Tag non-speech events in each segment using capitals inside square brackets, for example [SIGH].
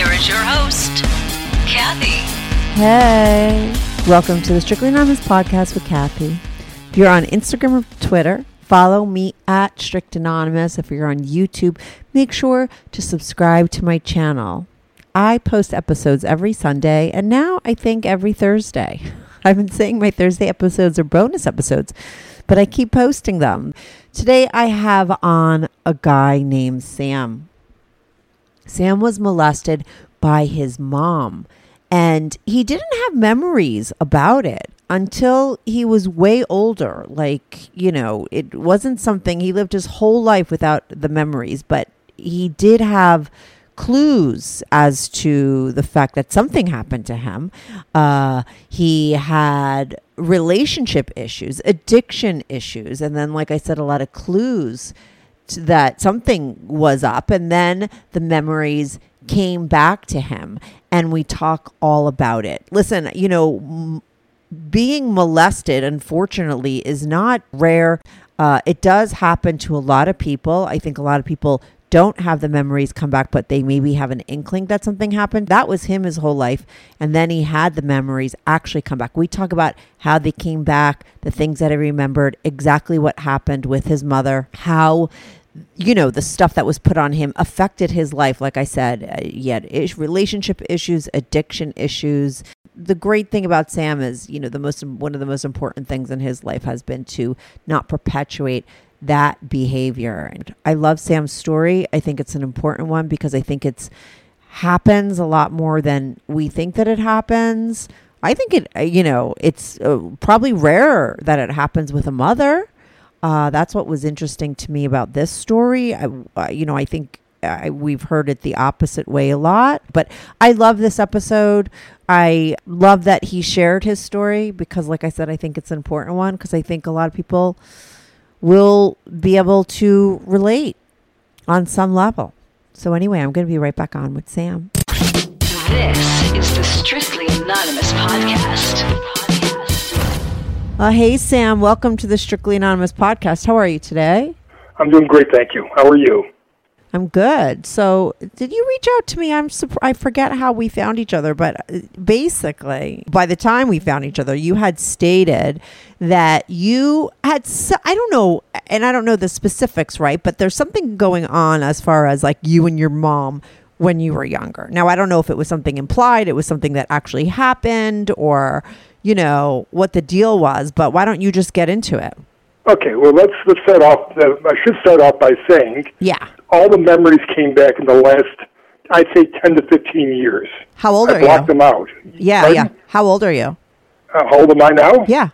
Here is your host, Kathy. Hey, welcome to the Strictly Anonymous podcast with Kathy. If you're on Instagram or Twitter, follow me at Strict Anonymous. If you're on YouTube, make sure to subscribe to my channel. I post episodes every Sunday and now I think every Thursday. [LAUGHS] I've been saying my Thursday episodes are bonus episodes, but I keep posting them. Today I have on a guy named Sam. Sam was molested by his mom, and he didn't have memories about it until he was way older. Like, you know, it wasn't something he lived his whole life without the memories, but he did have clues as to the fact that something happened to him. Uh, he had relationship issues, addiction issues, and then, like I said, a lot of clues that something was up. And then the memories came back to him, and we talk all about it. Listen, you know, m- being molested, unfortunately, is not rare. Uh, it does happen to a lot of people. I think a lot of people don't have the memories come back, but they maybe have an inkling that something happened. That was him his whole life. And then he had the memories actually come back. We talk about how they came back, the things that he remembered, exactly what happened with his mother, how you know the stuff that was put on him affected his life like i said uh, he had ish, relationship issues addiction issues. The great thing about sam is you know the most one of the most important things in his life has been to not perpetuate that behavior. And i love sam's story. I think it's an important one because i think it's happens a lot more than we think that it happens. I think it uh, you know it's uh, probably rarer that it happens with a mother uh, that's what was interesting to me about this story. I, you know, I think I, we've heard it the opposite way a lot, but I love this episode. I love that he shared his story because, like I said, I think it's an important one because I think a lot of people will be able to relate on some level. So, anyway, I'm going to be right back on with Sam. This is the Strictly Anonymous podcast. Uh, hey, Sam, welcome to the Strictly Anonymous podcast. How are you today? I'm doing great, thank you. How are you? I'm good. So, did you reach out to me? I'm surp- I forget how we found each other, but uh, basically, by the time we found each other, you had stated that you had I don't know, and I don't know the specifics, right? But there's something going on as far as like you and your mom when you were younger. Now, I don't know if it was something implied, it was something that actually happened or, you know, what the deal was, but why don't you just get into it? Okay, well let's let's start off. Uh, I should start off by saying Yeah. all the memories came back in the last, I'd say, ten to fifteen years. How old I are blocked you? Blocked them out. Yeah, Pardon? yeah. How old are you? Uh, how old am I now? Yeah.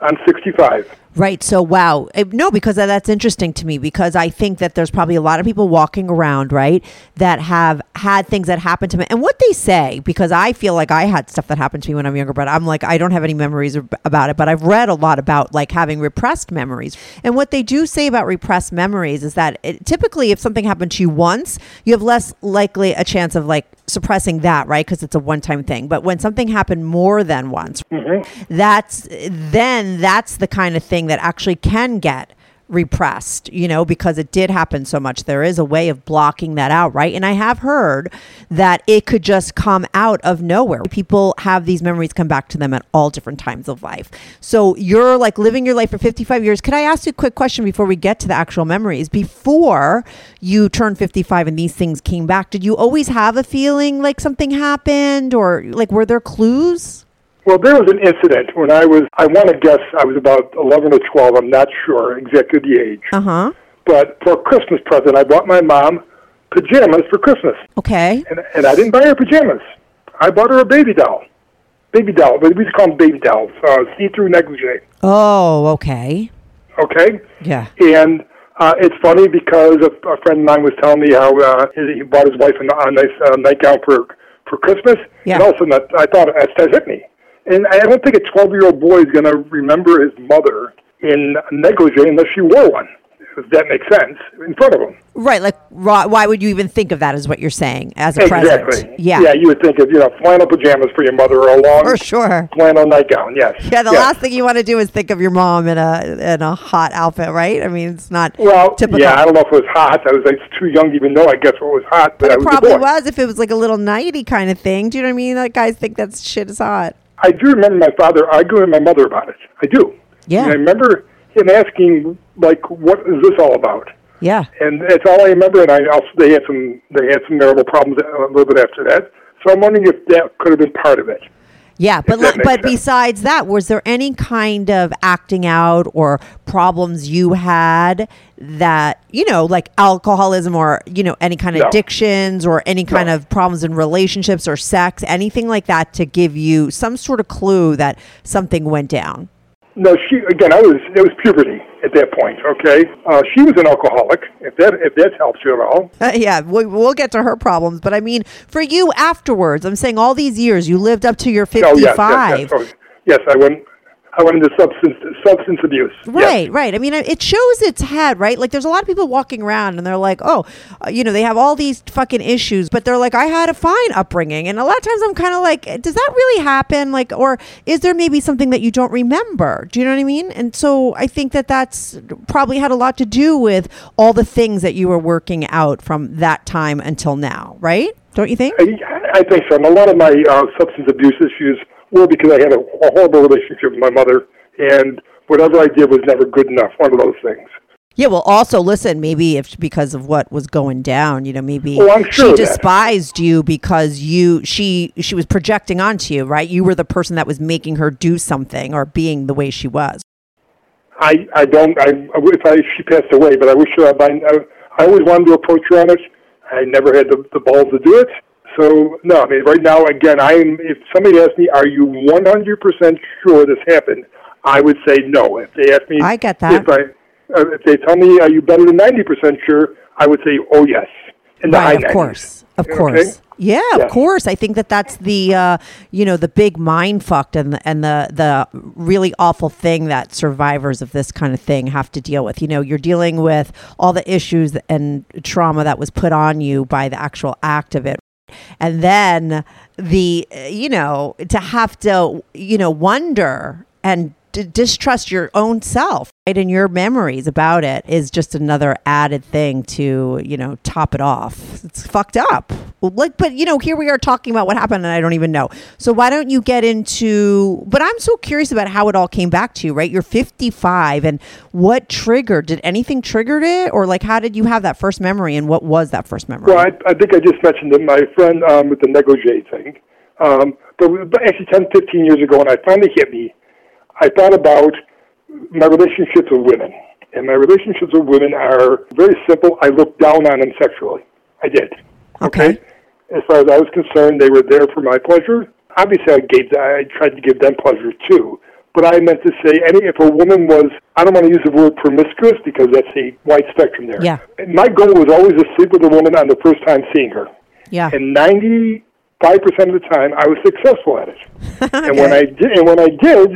I'm 65. Right. So, wow. Eh, No, because that's interesting to me because I think that there's probably a lot of people walking around, right, that have had things that happened to me. And what they say, because I feel like I had stuff that happened to me when I'm younger, but I'm like, I don't have any memories about it. But I've read a lot about like having repressed memories. And what they do say about repressed memories is that it, typically, if something happened to you once, you have less likely a chance of like suppressing that, right? Because it's a one time thing. But when something happened more than once, that's then that's the kind of thing that actually can get repressed, you know, because it did happen so much. There is a way of blocking that out, right? And I have heard that it could just come out of nowhere. People have these memories come back to them at all different times of life. So you're like living your life for 55 years. Could I ask you a quick question before we get to the actual memories? Before you turned 55 and these things came back, did you always have a feeling like something happened or like were there clues? Well, there was an incident when I was, I want to guess I was about 11 or 12. I'm not sure exactly the age. Uh huh. But for a Christmas present, I bought my mom pajamas for Christmas. Okay. And, and I didn't buy her pajamas. I bought her a baby doll. Baby doll. but We used to call them baby dolls. Uh, see-through negligee. Oh, okay. Okay? Yeah. And Uh, it's funny because a, a friend of mine was telling me how uh, he bought his wife a, a nice uh, nightgown for for Christmas, Yeah. and all of a sudden I, I thought that hit me. And I don't think a 12 year old boy is going to remember his mother in negligee unless she wore one. If that makes sense, in front of him. Right. Like, why would you even think of that? Is what you're saying as a Exactly. present? Yeah. Yeah, you would think of you know flannel pajamas for your mother or a long For sure. flannel nightgown. Yes. Yeah, the yes. last thing you want to do is think of your mom in a in a hot outfit, right? I mean, it's not Well, typical. yeah, I don't know if it was hot. I was like, too young to even know. I guess what was hot, but, I it was probably was if it was like a little nighty kind of thing. Do you know what I mean? Like guys think that shit is hot. I do remember my father arguing with my mother about it. I do. Yeah. And I remember him asking, like, "What is this all about?" Yeah. And that's all I remember. And I also they had some they had some marital problems a little bit after that. So I'm wondering if that could have been part of it. Yeah, but li- but sense. besides that, was there any kind of acting out or problems you had that you know, like alcoholism or you know, any kind of No. addictions or any kind No. of problems in relationships or sex, anything like that, to give you some sort of clue that something went down? No, she again. I was it was puberty at that point. Okay, uh, she was an alcoholic. If that if that helps you at all. Uh, [LAUGHS] yeah, we, we'll get to her problems, but I mean, for you afterwards, I'm saying all these years you lived up to your 55. Oh yes, yes, yes. Oh, yes, I went. I went into substance substance abuse. Yes. Right, right. I mean, it shows its head, right? Like, there's a lot of people walking around and they're like, oh, uh, you know, they have all these fucking issues, but they're like, I had a fine upbringing. And a lot of times I'm kind of like, does that really happen? Like, or is there maybe something that you don't remember? Do you know what I mean? And so I think that that's probably had a lot to do with all the things that you were working out from that time until now, right? Don't you think? I, I think so. And a lot of my uh, substance abuse issues were because I had a, a horrible relationship with my mother, and whatever I did was never good enough. One of those things. Yeah, well, also listen, maybe if because of what was going down, you know, maybe Oh, sure she despised you because you she she was projecting onto you, right? You were the person that was making her do something or being the way she was. I I don't. I if I she passed away, but I wish I I, I always wanted to approach her on it. I never had the, the balls to do it. So no, I mean right now again, I'm. If somebody asked me, "Are you 100 percent sure this happened?" I would say no. If they ask me, I get that. If I uh, if they tell me, "Are you better than 90 percent sure?" I would say, "Oh yes." High right, of 90s. course. Of Okay? course. Yeah, of Yeah. course. I think that that's the uh, you know the big mind fucked and the, and the the really awful thing that survivors of this kind of thing have to deal with. You know, you're dealing with all the issues and trauma that was put on you by the actual act of it. And then the you know to have to you know wonder and d- distrust your own self right? And your memories about it is just another added thing to you know top it off. It's fucked up. Like but you know here we are talking about what happened and i don't even know. So why don't you get into but i'm so curious about how it all came back to you right? You're 55 and what triggered did anything triggered it? Or like how did you have that first memory and what was that first memory? Well, I, I think I just mentioned it. My friend um, with the negligee thing. Um, but, but actually, 10, 15 years ago, when I finally hit me, I thought about my relationships with women. And my relationships with women are very simple. I look down on them sexually. I did. Okay. As far as I was concerned, they were there for my pleasure. Obviously, I gave I tried to give them pleasure too. But I meant to say, any if a woman was, I don't want to use the word promiscuous because that's a wide spectrum there. Yeah. My goal was always to sleep with a woman on the first time seeing her yeah and ninety five percent of the time I was successful at it. [LAUGHS] And when I did, and when I did,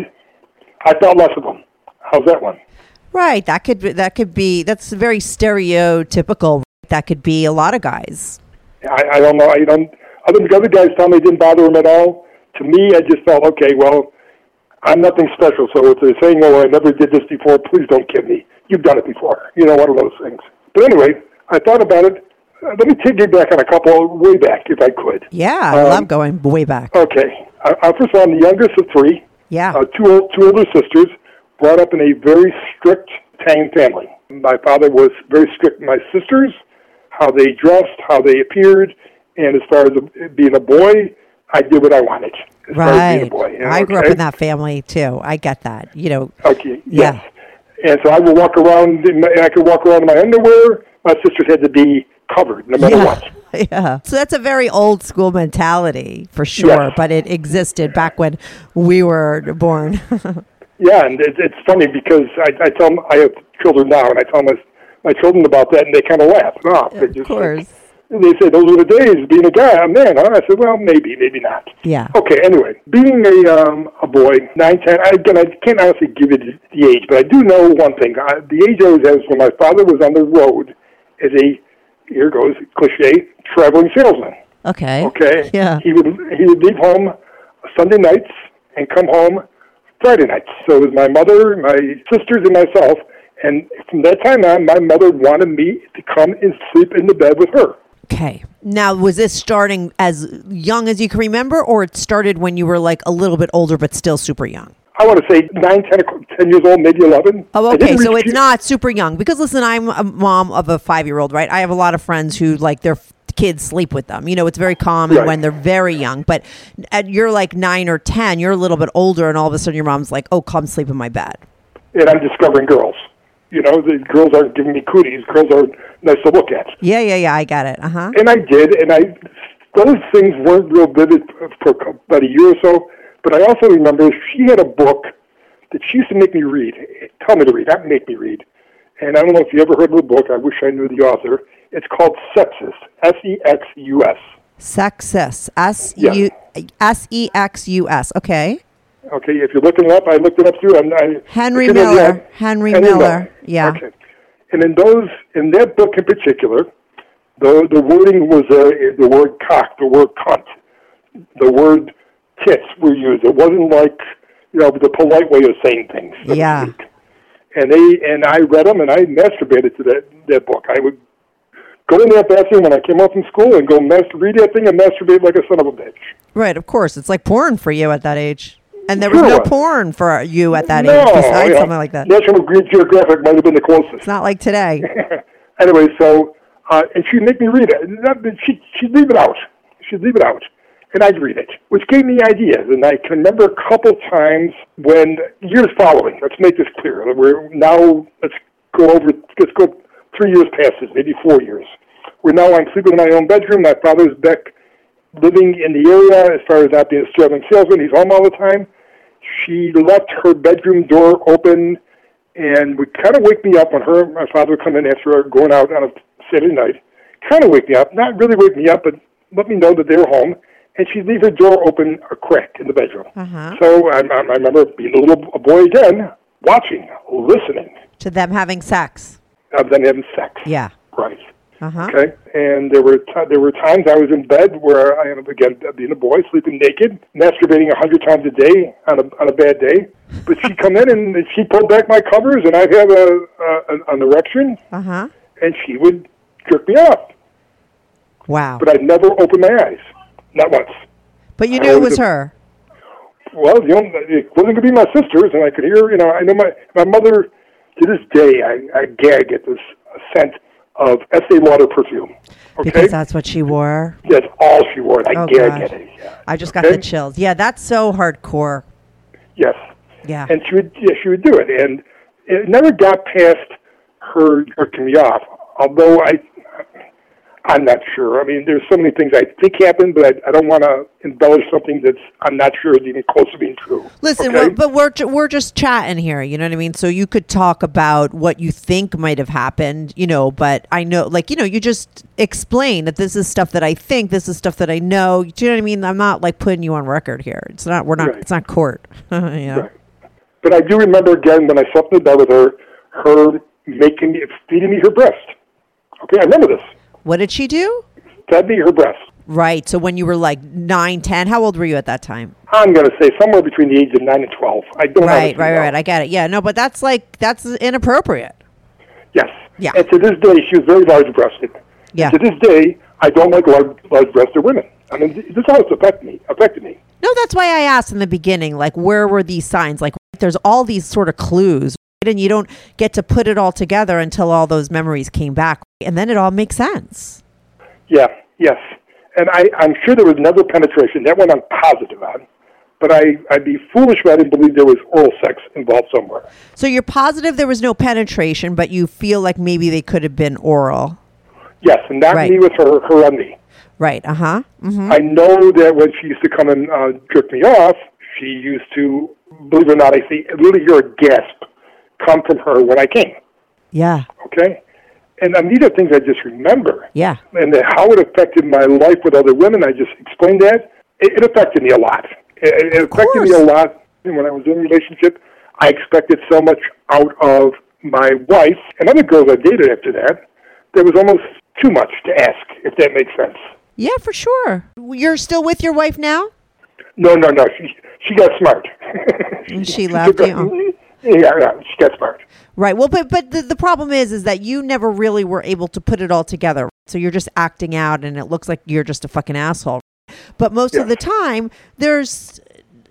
I thought less of them. How's that one? Right. That could be, that could be that's very stereotypical. That could be a lot of guys. I, I don't know. I don't. Other the other guys tell me it didn't bother them at all. To me, I just felt okay. Well, I'm nothing special. So if they're saying, "Oh, I never did this before," please don't kid me. You've done it before. You know, one of those things. But anyway, I thought about it. Uh, let me take you back on a couple way back, if I could. Yeah, I Um, love going way back. Okay. I, I, first of all, I'm the youngest of three. Yeah. uh, two ol- two older sisters, brought up in a very strict Italian family. My father was very strict with my sisters, how they dressed, how they appeared, and as far as being a boy, I did what I wanted. As far as being a Right. boy, you know, I grew up in that family too. I get that. You know. Okay. Yeah. Yes. And so I would walk around. In my, I could walk around in my underwear. My sisters had to be covered, no matter Yeah. what. [LAUGHS] Yeah. So that's a very old school mentality for sure, Yes. but it existed back when we were born. [LAUGHS] Yeah, and it, it's funny because I, I tell 'em- I have children now, and I tell my my children about that, and they kind of laugh it off. They Of just course. and they say those were the days being a guy, a man. Huh? I said, well, maybe, maybe not. Yeah. Okay. Anyway, being a um, a boy, nine, ten. I, again, I can't honestly give you the, the age, but I do know one thing. I, the age I was at was when my father was on the road as a here goes cliche traveling salesman. Okay. Okay. Yeah. He would he would leave home Sunday nights and come home Friday nights. So it was my mother, my sisters, and myself. And from that time on, my mother wanted me to come and sleep in the bed with her. Okay. Now, was this starting as young as you can remember, or it started when you were like a little bit older but still super young? I want to say nine, ten, ten years old, maybe eleven. Oh, I okay. So it's not super young because listen, I'm a mom of a five year old, right? I have a lot of friends who like their kids sleep with them. You know, it's very common Right. when they're very young, but at, you're like nine or 10, you're a little bit older, and all of a sudden your mom's like, oh, come sleep in my bed. and I'm discovering girls. You know, the girls aren't giving me cooties. Girls are nice to look at. Yeah, yeah, yeah. I got it. Uh huh. And I did, and I those things weren't real vivid for about a year or so. But I also remember she had a book that she used to make me read, tell me to read, not make me read. And I don't know if you ever heard of the book. I wish I knew the author. It's called Sexus, S E X U S. Sexus. S. U S E X U S. Okay. Okay, if you're looking it up, I looked it up too. I'm, I, Henry Miller. have- Henry Miller. Yeah. Okay. And in those, in that book in particular, the the wording was uh, the word cock, the word cunt, the word tits were used. It wasn't like you know the polite way of saying things. so Yeah. And they and I read them and I masturbated to that that book. I would go in that bathroom when I came home from school and go mas- read that thing and masturbate like a son of a bitch. Right. Of course. It's like porn for you at that age. And there Sure was no porn for you at that no, age besides know, something like that. National Geographic might have been the closest. It's not like today. [LAUGHS] anyway, so uh, and she'd make me read it. She she'd leave it out. She'd leave it out, and I'd read it, which gave me ideas. And I can remember a couple times when years following. Let's make this clear. We're now let's go over. Let's go three years past this, maybe four years. We're now I'm sleeping in my own bedroom. My father's back living in the area as far as not being a traveling salesman. He's home all the time. She left her bedroom door open and would kind of wake me up when her my father would come in after her going out on a Saturday night. Kind of wake me up, not really wake me up, but let me know that they were home. And she'd leave her door open a crack in the bedroom. Uh-huh. So I, I I remember being a little a boy again, watching, listening, to them having sex. of them having sex. Yeah. Right. Uh huh. Okay, and there were t- there were times I was in bed where I am again being a boy, sleeping naked, masturbating a hundred times a day on a on a bad day. But she'd come in and she pulled back my covers, and I'd have a, a an- an erection, Uh huh. and she would jerk me off. Wow. But I'd never open my eyes, not once. But you knew it was did- her. Well, you know, it wasn't going to be my sisters, and I could hear, you know, I know my my mother. To this day, I, I gag at this scent of Estee Lauder perfume. Okay, Because that's what she wore. that's all she wore. I Oh, gag gosh. at it. Yeah. I just got Okay? the chills. Yeah, that's so hardcore. Yes. Yeah. And she would, yeah, she would do it, and it never got past her jerking me off. Although I, I'm not sure. I mean, there's so many things I think happened, but I, I don't want to embellish something that's I'm not sure is even close to being true. Listen, okay? we're, but we're we're just chatting here. You know what I mean? So you could talk about what you think might have happened. You know, but I know, like you know, you just explain that this is stuff that I think. This is stuff that I know. Do you know what I mean? I'm not like putting you on record here. It's not. We're not. Right. It's not court. [LAUGHS] know? Right. But I do remember again when I slept in the bed with her, her making me, feeding me her breast. Okay, I remember this. What did she do? Fed me her breast. Right. So when you were like nine, ten, how old were you at that time? I'm going to say somewhere between the age of nine and twelve. I don't Right, right, right. I get it. Yeah, no, but that's like that's inappropriate. Yes. Yeah. And to this day, she was very large breasted. Yeah. To this day, I don't like large, large breasted women. I mean, this is how it's affected me. Affected me. No, that's why I asked in the beginning, like, where were these signs? Like, there's all these sort of clues? And you don't get to put it all together until all those memories came back, and then it all makes sense. Yeah. Yes. And I, I'm sure there was another penetration. That one I'm positive on. But I, I'd be foolish if I didn't believe there was oral sex involved somewhere. So you're positive there was no penetration, but you feel like maybe they could have been oral. Yes, and not Right. me with her, her on me. Right. Uh huh. hmm I know that when she used to come and uh, jerk me off, she used to, believe it or not, I see, literally hear a gasp come from her when I came. Yeah. Okay? And um, these are things I just remember. Yeah. And how it affected my life with other women, I just explained that. It, it affected me a lot. It, it affected me a lot when I was in a relationship. I expected so much out of my wife and other girls I dated after that. There was almost too much to ask, if that makes sense. Yeah, for sure. You're still with your wife now? No, no, no. She she got smart. And [LAUGHS] she left you? Yeah, yeah. She got smart. Right. Well, but but the, the problem is is that you never really were able to put it all together. So you're just acting out and it looks like you're just a fucking asshole. But most of the time there's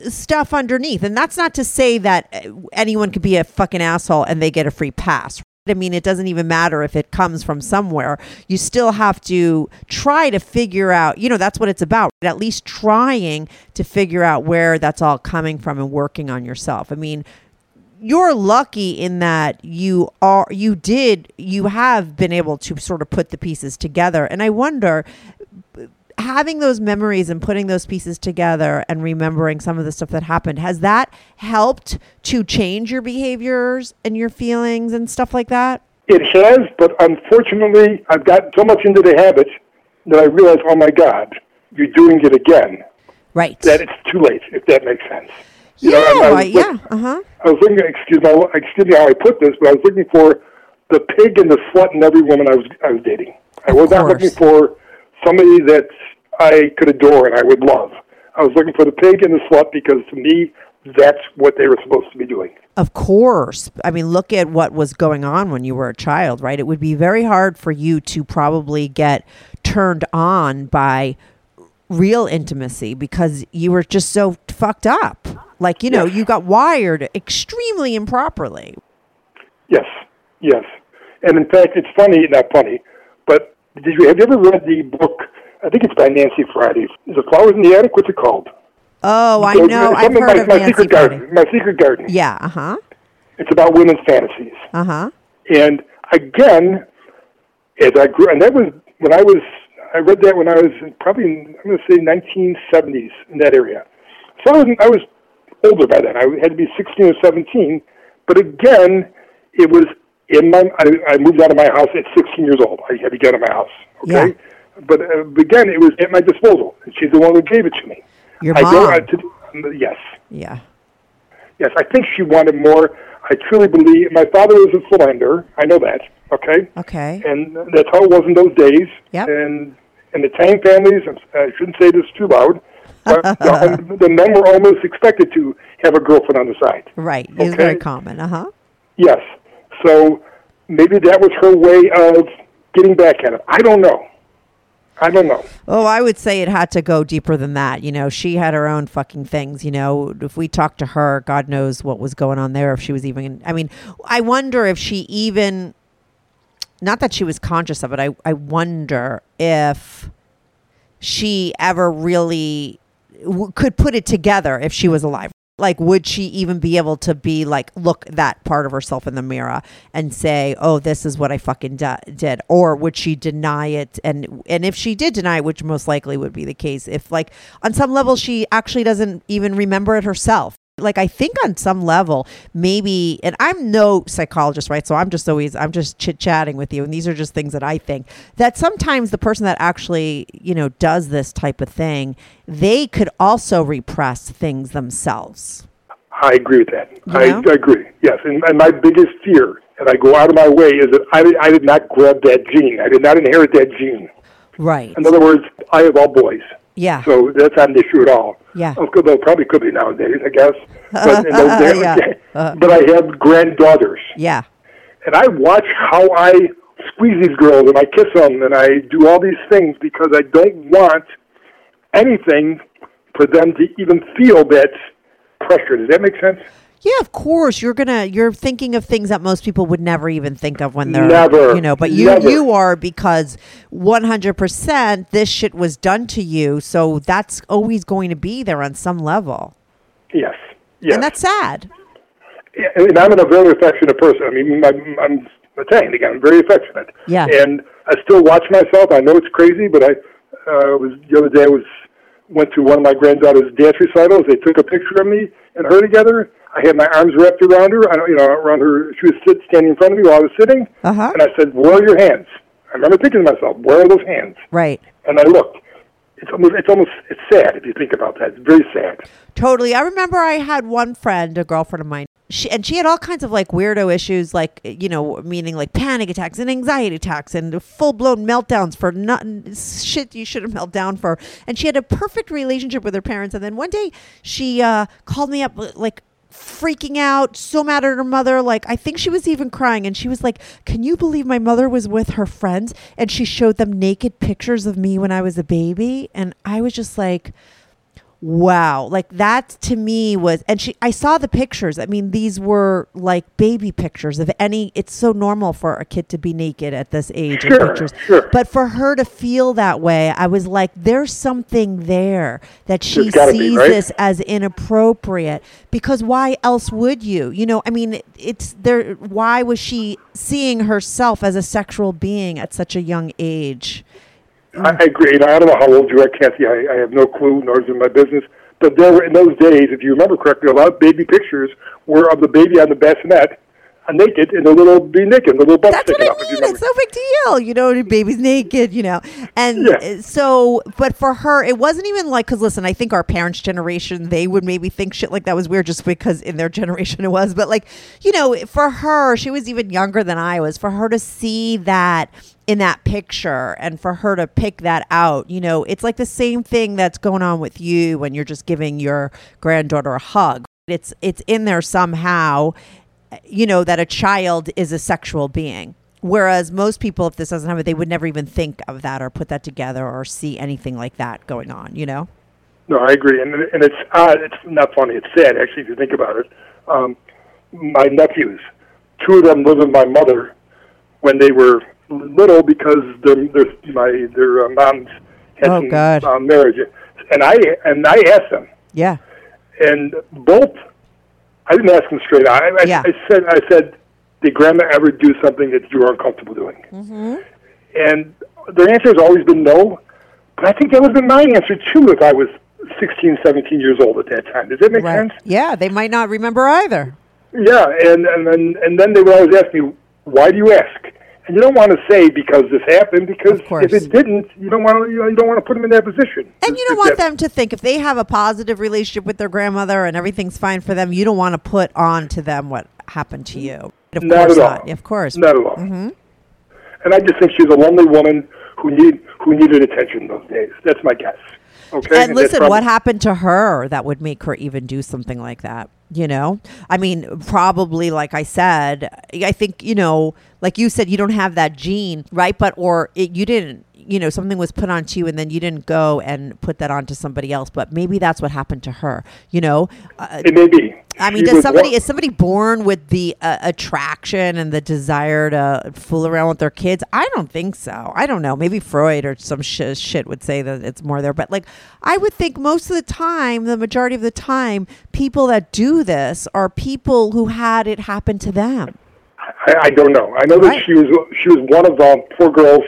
stuff underneath. And that's not to say that uh, anyone could be a fucking asshole and they get a free pass. I mean, it doesn't even matter if it comes from somewhere. You still have to try to figure out, you know, that's what it's about. At least trying to figure out where that's all coming from and working on yourself. I mean, you're lucky in that you are you did you have been able to sort of put the pieces together and i wonder having those memories and putting those pieces together and remembering some of the stuff that happened has that helped to change your behaviors and your feelings and stuff like that It has, but unfortunately, I've got so much into the habit that I realize, oh my God, you're doing it again. right That it's too late, if that makes sense. You yeah know, I was yeah uh-huh I was looking. Excuse me. Excuse me how I put this, but I was looking for the pig and the slut in every woman I was I was dating. I was not looking for somebody that I could adore and I would love. I was looking for the pig and the slut because to me, that's what they were supposed to be doing. Of course. I mean, look at what was going on when you were a child, right? It would be very hard for you to probably get turned on by real intimacy because you were just so fucked up. Like, you know, Yes. you got wired extremely improperly. Yes, yes. And in fact, it's funny, not funny, but did you have you ever read the book? I think it's by Nancy Friday. Is it Flowers in the Attic? What's it called? Oh, I So, know. I've heard like of my Nancy secret Friday. garden. My secret garden. Yeah, uh huh. It's about women's fantasies. Uh huh. And again, as I grew, and that was when I was, I read that when I was probably, in, I'm going to say 1970s in that area. So I was, I was older by then. I had to be 16 or 17. But again, it was in my, I, I moved out of my house at 16 years old. I had to get out of my house. Okay. Yeah. But uh, again, it was at my disposal. And she's the one who gave it to me. Your I mom. out to, yes. yeah. Yes, I think she wanted more. I truly believe my father was a philanderer. I know that. Okay, Okay. and that's how it was in those days. Yep. And and the Tang families, I'm- shouldn't say this too loud, [LAUGHS] the, men were almost expected to have a girlfriend on the side. Right. It's Okay. very common. Uh huh. Yes, so maybe that was her way of getting back at him. I don't know. I don't know. Oh, I would say it had to go deeper than that. You know, she had her own fucking things. You know, if we talked to her, God knows what was going on there. If she was even, I mean, I wonder if she even, not that she was conscious of it, I, I wonder if she ever really w- could put it together if she was alive. Like, would she even be able to be like, look that part of herself in the mirror and say, "Oh, this is what I fucking do- did," or would she deny it? And and if she did deny it, which most likely would be the case, if like on some level she actually doesn't even remember it herself. Like I think on some level, maybe, and I'm no psychologist, right? So I'm just always I'm just chit chatting with you, and these are just things that I think that sometimes the person that actually you know does this type of thing, they could also repress things themselves. I agree with that. You I. I agree. Yes, and, and my biggest fear, and I go out of my way, is that I, I did not grab that gene. I did not inherit that gene. Right. In other words, I have all boys. Yeah. So that's not an issue at all. Yeah. Of course, though probably could be nowadays, I guess. [LAUGHS] But, in those days, Yeah. Uh. but I have granddaughters, Yeah. and I watch how I squeeze these girls and I kiss them and I do all these things because I don't want anything for them to even feel that pressure. Does that make sense? Yeah, of course. You're gonna you're thinking of things that most people would never even think of when they're Never. you know, but you Never. you are because 100% this shit was done to you, so that's always going to be there on some level. Yes. Yes. And that's sad. Yeah, and I'm a very affectionate person. I mean, I'm, I'm again. I'm very affectionate. Yeah. And I still watch myself. I know it's crazy, but I uh, was the other day. I was went to one of my granddaughter's dance recitals. They took a picture of me and her together. I had my arms wrapped around her, I don't, you know, around her. She was sit, standing in front of me while I was sitting, Uh-huh. and I said, "Where are your hands?" I remember thinking to myself, "Where are those hands?" Right. And I looked. It's almost, it's almost, it's sad if you think about that. It's very sad. Totally. I remember I had one friend, a girlfriend of mine, she, and she had all kinds of like weirdo issues, like, you know, meaning like panic attacks and anxiety attacks and full blown meltdowns for not, shit you should have melt down for. And she had a perfect relationship with her parents. And then one day she uh, called me up, like, freaking out, so mad at her mother. Like, I think she was even crying. And she was like, Can you believe my mother was with her friends and she showed them naked pictures of me when I was a baby? And I was just like, Wow. Like that to me was and she I saw the pictures. I mean, these were like baby pictures of any it's so normal for a kid to be naked at this age in pictures. sure. But for her to feel that way, I was like, there's something there that she There's be, sees right? this as inappropriate because why else would you? You know, I mean, it's there why was she seeing herself as a sexual being at such a young age? I, I agree. And I don't know how old you are, Kathy. I, I have no clue, nor is it my business. But there were in those days, if you remember correctly, a lot of baby pictures were of the baby on the bassinet, uh, naked, and the little be naked, the little butt That's what sticking I up. Mean. It's no big deal, you know. The baby's naked, you know, and Yeah. uh, so. But for her, it wasn't even like because listen, I think our parents' generation they would maybe think shit like that was weird just because in their [LAUGHS] generation it was. But like, you know, for her, she was even younger than I was. For her to see that in that picture and for her to pick that out, you know, it's like the same thing that's going on with you when you're just giving your granddaughter a hug. It's it's in there somehow you know, that a child is a sexual being. Whereas most people, if this doesn't happen, they would never even think of that or put that together or see anything like that going on, you know? No, I agree, and and it's odd. It's not funny. It's sad, actually, if you think about it. Um, my nephews, two of them lived with my mother when they were little because their their my their uh, moms had Oh, some God. Uh, marriage, and I and I asked them, Yeah. and both I didn't ask them straight. I I, Yeah. I said I said, did Grandma ever do something that you were uncomfortable doing? Mm-hmm. And their answer has always been no. But I think that would have been my answer too if I was 16, 17 years old at that time. Does that make Right. sense? Yeah, they might not remember either. Yeah, and and then and then they would always ask me, "Why do you ask?" And you don't want to say because this happened because if it didn't, you don't want to you, don't want to put them in that position. And you don't want them to think if they have a positive relationship with their grandmother and everything's fine for them, you don't want to put on to them what happened to you. Of Not course at all. not. Of course. Not at all. Mm-hmm. And I just think she's a lonely woman who need who needed attention those days. That's my guess. Okay. And that's listen, what happened to her that would make her even do something like that? You know, I mean, probably, like I said, I think, you know, like you said, you don't have that gene, right? But, or it, you didn't, you know, something was put onto you and then you didn't go and put that onto somebody else. But maybe that's what happened to her, you know? Uh, It may be. I mean, She does somebody one- is somebody born with the uh, attraction and the desire to fool around with their kids? I don't think so. I don't know. Maybe Freud or some sh- shit would say that it's more there, but like I would think most of the time, the majority of the time, people that do this are people who had it happen to them. I, I don't know. I know that she was she was one of um, four girls,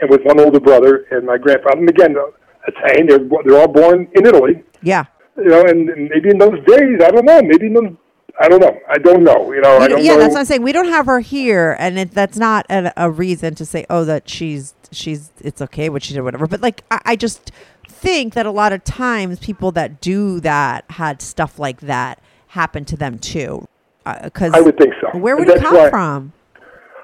and with one older brother and my grandfather. And again, uh, Italian. They're they're all born in Italy. Yeah. You know, and, and maybe in those days, I don't know. Maybe in those, I don't know. I don't know. You know, I We don't- don't yeah, know. that's what I'm saying. We don't have her here, and it, that's not a, a reason to say, oh, that she's she's it's okay what she did, whatever. But like, I, I just think that a lot of times people that do that had stuff like that happen to them too. Because I would think so. Where would it come why- from?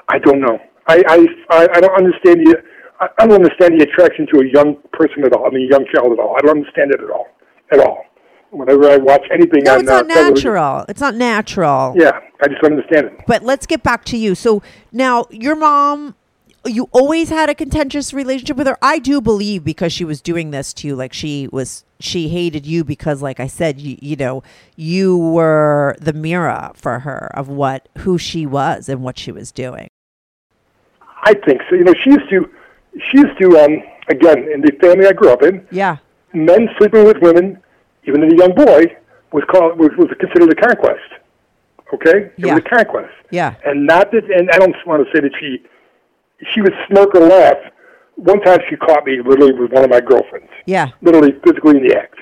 I don't know. I I I, I don't understand the. I I don't understand the attraction to a young person at all. I mean, a young child at all. I don't understand it at all. At all. Whenever I watch anything No, on it's not uh, television- natural. It's not natural. Yeah, I just don't understand it. But let's get back to you. So now your mom, you always had a contentious relationship with her. I do believe because she was doing this to you, like she was, she hated you because, like I said, you, you know, you were the mirror for her of what who she was and what she was doing. I think so. You know, she used to, she used to, um, again, in the family I grew up in, Yeah. men sleeping with women, even in a young boy, was called was, was considered a conquest. Okay, it Yeah. was a conquest, Yeah. and not that. And I don't want to say that she, she would smirk or laugh. One time she caught me literally with one of my girlfriends, Yeah. literally physically in the act,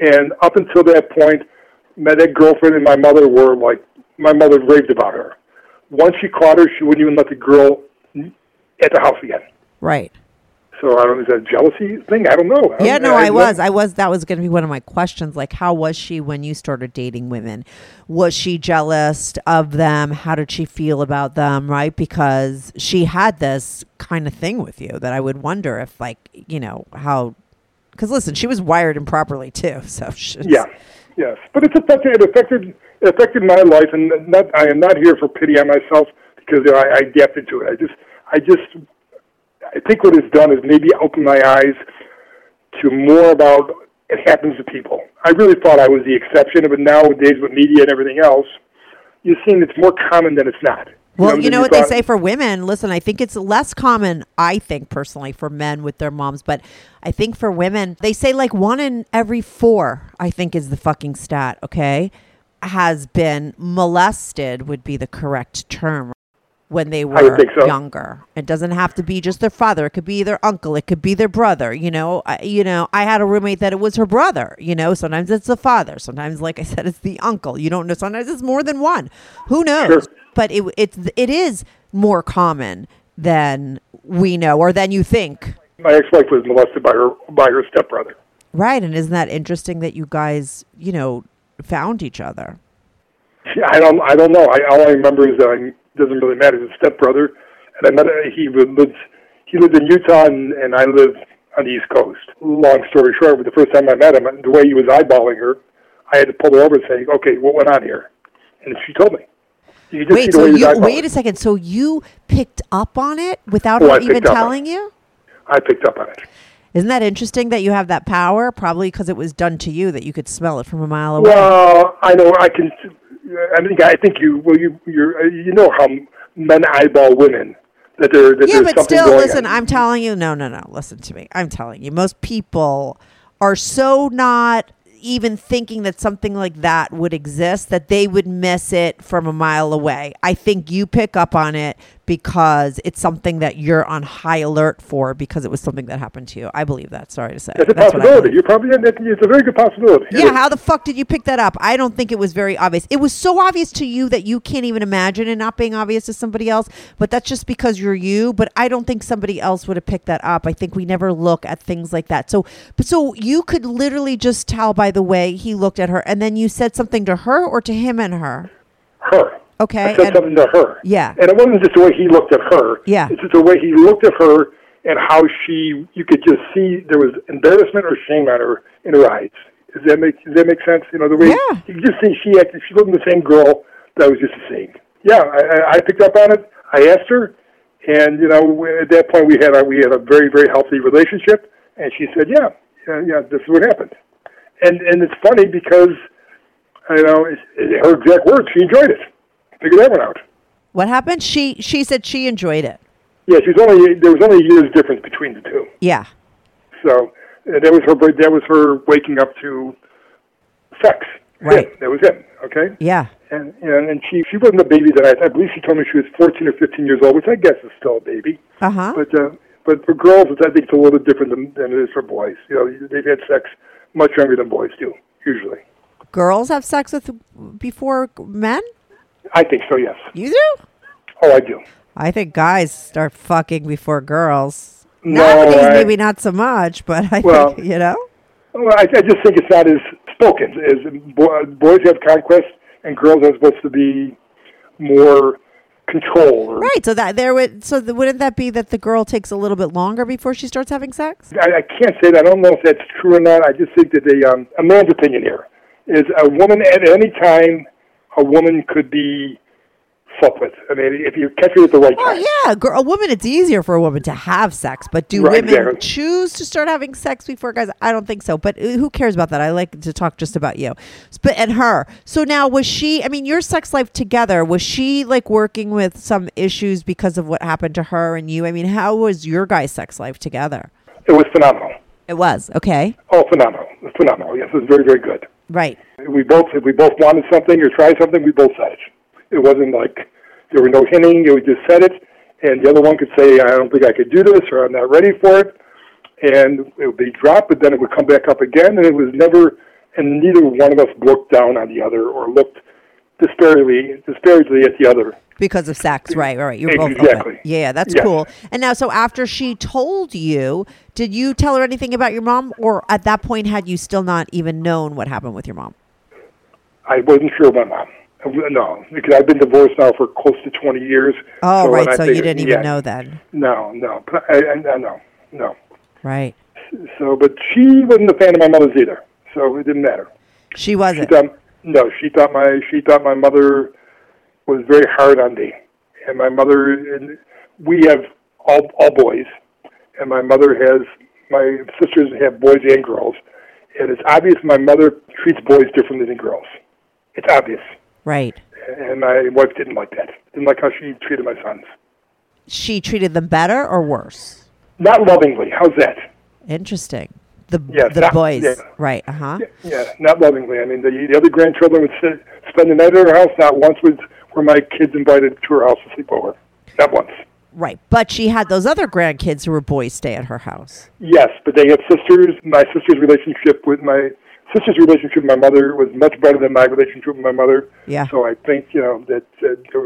and up until that point, my that girlfriend and my mother were like, my mother raved about her. Once she caught her, she wouldn't even let the girl at the house again. Right. So I don't know, is that a jealousy thing? I don't know. Yeah, don't- no, I don't- was. I was. That was going to be one of my questions. Like, how was she when you started dating women? Was she jealous of them? How did she feel about them? Right? Because she had this kind of thing with you that I would wonder if, like, you know, how. Because listen, she was wired improperly too. [LAUGHS] So she's, Yeah, yes, but it's affected. It affected. It affected my life, and not. I am not here for pity on myself because you know, I, I adapted to it. I just. I just. I think what it's done is maybe opened my eyes to more about it happens to people. I really thought I was the exception, but nowadays with media and everything else, you're seeing it's more common than it's not. Well, you know what they say for women. Listen, I think it's less common, I think personally, for men with their moms, but I think for women, they say like one in every four, I think is the fucking stat, okay, has been molested, would be the correct term when they were so. younger. It doesn't have to be just their father. It could be their uncle. It could be their brother. You know, I, you know. I had a roommate that it was her brother. You know, sometimes it's the father. Sometimes, like I said, it's the uncle. You don't know. Sometimes it's more than one. Who knows? Sure. But it it's it is more common than we know or than you think. My ex-wife was molested by her by her stepbrother. Right, and isn't that interesting that you guys, you know, found each other? Yeah, I don't. I don't know. I all I remember is that I, doesn't really matter. His stepbrother, and I met. He lived. He lived in Utah, and, and I lived on the East Coast. Long story short, but the first time I met him, the way he was eyeballing her, I had to pull her over and say, "Okay, what went on here?" And she told me. You Wait, so way he was you wait a second. So you picked up on it without Oh, her I even picked up on telling you? I picked up on it. Isn't that interesting that you have that power? Probably because it was done to you that you could smell it from a mile away. Well, I know. I can. I think. I think you. Well, you. You know how men eyeball women. That they're. That yeah, but still, listen, on. I'm telling you, no, no, no. Listen to me. I'm telling you, most people are so not even thinking that something like that would exist that they would miss it from a mile away. I think you pick up on it because it's something that you're on high alert for because it was something that happened to you. I believe that. Sorry to say. It's a That's possibility. You're probably. It's a very good possibility. It Yeah, is. how the fuck did you pick that up? I don't think it was very obvious. It was so obvious to you that you can't even imagine it not being obvious to somebody else, but that's just because you're you, but I don't think somebody else would have picked that up. I think we never look at things like that. So but so you could literally just tell by the way he looked at her and then you said something to her or to him and her. her. Okay, I said and- something to her. Yeah. And it wasn't just the way he looked at her. Yeah. It's just the way he looked at her and how she, you could just see there was embarrassment or shame on her in her eyes. Does that make Does that make sense? You know the way Yeah. you could just see she acted. She wasn't the same girl that was just the same. Yeah, I, I- picked up on it. I asked her, and you know at that point we had a, we had a very very healthy relationship, and she said, yeah, yeah, yeah this is what happened. And and it's funny because you know it's, it, her exact words. She enjoyed it. Figure that one out. What happened? She she said she enjoyed it. Yeah, she was only there was only a year's difference between the two. Yeah. So uh, that was her. That was her waking up to sex. Right. [LAUGHS] That was it. Okay. Yeah. And and, and she she wasn't a baby that I, I believe she told me she was 14 or 15 years old, which I guess is still a baby. Uh-huh. But uh, but for girls, it's, I think it's a little bit different than, than it is for boys. You know, they've had sex much younger than boys do usually. Girls have sex with before men? I think so. Yes. You do? Oh, I do. I think guys start fucking before girls. No, Nowadays, I- maybe not so much, but I Well- think, you know? Well, I, I just think it's not as spoken. As bo- boys have conquest, and girls are supposed to be more control. Or, Right. So that there would, so the, wouldn't that be that the girl takes a little bit longer before she starts having sex? I, I can't say that. I don't know if that's true or not. I just think that they, um, a man's opinion here is a woman at any time, a woman could be slept with. I mean, if you catch her at the right Well, time. yeah, girl, a woman, it's easier for a woman to have sex, but do Right, women exactly. choose to start having sex before guys? I don't think so. But uh, who cares about that? I like to talk just about you, but and her. So now, was she? I mean, your sex life together was she like working with some issues because of what happened to her and you? I mean, how was your guys' sex life together? It was phenomenal. It was okay, Oh, phenomenal. It's phenomenal. Yes, it was very, very good. Right? we both if we both wanted something or tried something, we both said it. It wasn't like there were no hinting. We just said it, and the other one could say, "I don't think I could do this," or "I'm not ready for it," and it would be dropped. But then it would come back up again, and it was never and neither one of us looked down on the other or looked disparagingly disparagingly at the other. Because of sex, right? Right. You're both Exactly. open. Yeah, that's Yes. cool. And now, so after she told you, did you tell her anything about your mom, or at that point had you still not even known what happened with your mom? I wasn't sure about mom. No, because I've been divorced now for close to 20 years. Oh, when right. So you didn't even yeah, know then, No, no, I, I, no, no. right? So, but she wasn't a fan of my mother's either, so it didn't matter. She She wasn't. thought, no, she thought my she thought my mother was very hard on me, and my mother and we have all all boys, and my mother has my sisters have boys and girls, and it's obvious my mother treats boys differently than girls. It's obvious, Right. and my wife didn't like that. Didn't like how she treated my sons. She treated them better or worse? Not lovingly. How's that? Interesting. The Yes, the that- boys, yeah. right? Uh huh. Yeah, not lovingly. I mean, the, the other grandchildren would sit, spend the night at her house. Not once was were my kids invited to her house to sleep over. Not once. Right. But she had those other grandkids who were boys stay at her house. Yes, but they have sisters. My sister's relationship with my sister's relationship with my mother was much better than my relationship with my mother. Yeah. So I think you know that uh,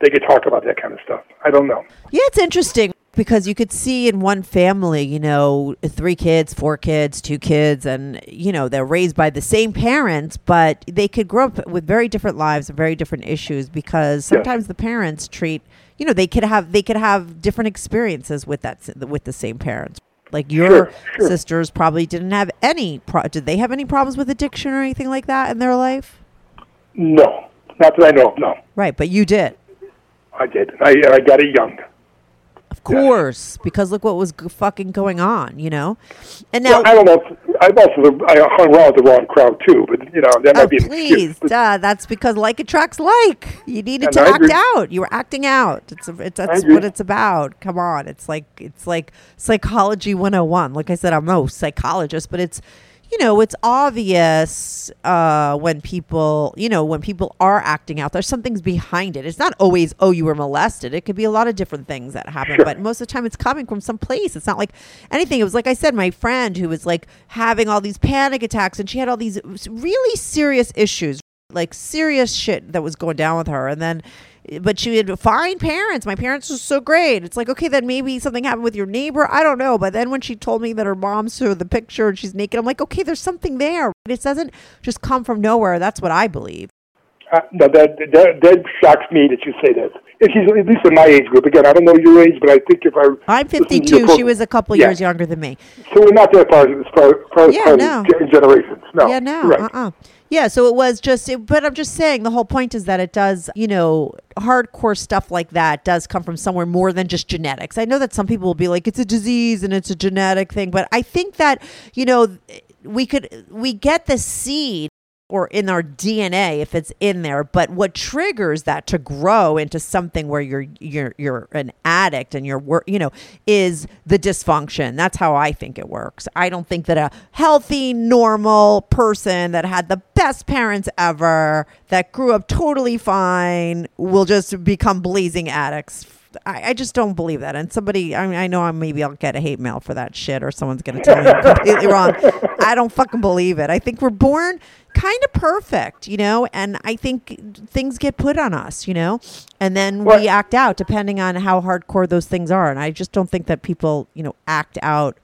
they could talk about that kind of stuff. I don't know. Yeah, it's interesting because you could see in one family, you know, three kids, four kids, two kids, and, you know, they're raised by the same parents, but they could grow up with very different lives and very different issues because sometimes the parents treat, you know, they could have they could have different experiences with that with the same parents. Like your Sure, sure. sisters probably didn't have any pro- did they have any problems with addiction or anything like that in their life? No, not that I know of. No, Right, but you did. I did. I I got it young. Of course, because look what was g- fucking going on, you know. And now, Well, I don't know. I've also I hung around with the wrong crowd too, but you know that might oh be an please, excuse. Duh, that's because like attracts like. You needed And to I act agree. out. You were acting out. It's a, it's that's what it's about. Come on, it's like it's like psychology 101. Like I said, I'm no psychologist, but it's you know it's obvious uh, when people you know when people are acting out. There's something's behind it. It's not always oh you were molested. It could be a lot of different things that happen, Sure. but most of the time it's coming from some place. It's not like anything. It was like I said, my friend who was like having all these panic attacks, and she had all these really serious issues, like serious shit that was going down with her, and then. But she had fine parents. My parents were so great. It's like, okay, then maybe something happened with your neighbor. I don't know. But then when she told me that her mom saw the picture and she's naked, I'm like, okay, there's something there. It doesn't just come from nowhere. That's what I believe. Uh, no, that, that that shocks me that you say that. If she's at least in my age group. Again, I don't know your age, but I think if I I'm listen to your 52. She was a couple Yeah. years younger than me. So we're not that far as far, far, Yeah, far no. generations. No. Yeah, no, Right. uh-uh. Yeah, so it was just, it, but I'm just saying the whole point is that it does, you know, hardcore stuff like that does come from somewhere more than just genetics. I know that some people will be like, it's a disease and it's a genetic thing, but I think that, you know, we could, we get the seed or in our DNA if it's in there. But what triggers that to grow into something where you're you're you're an addict and you're work, you know is the dysfunction. That's how I think it works. I don't think that a healthy, normal person that had the best parents ever that grew up totally fine will just become blazing addicts. I, I just don't believe that. And somebody, I mean, I know I'm maybe I'll get a hate mail for that shit, or someone's gonna tell me I'm completely [LAUGHS] wrong. I don't fucking believe it. I think we're born kind of perfect, you know, and I think things get put on us, you know, and then Well- we act out depending on how hardcore those things are. And I just don't think that people, you know, act out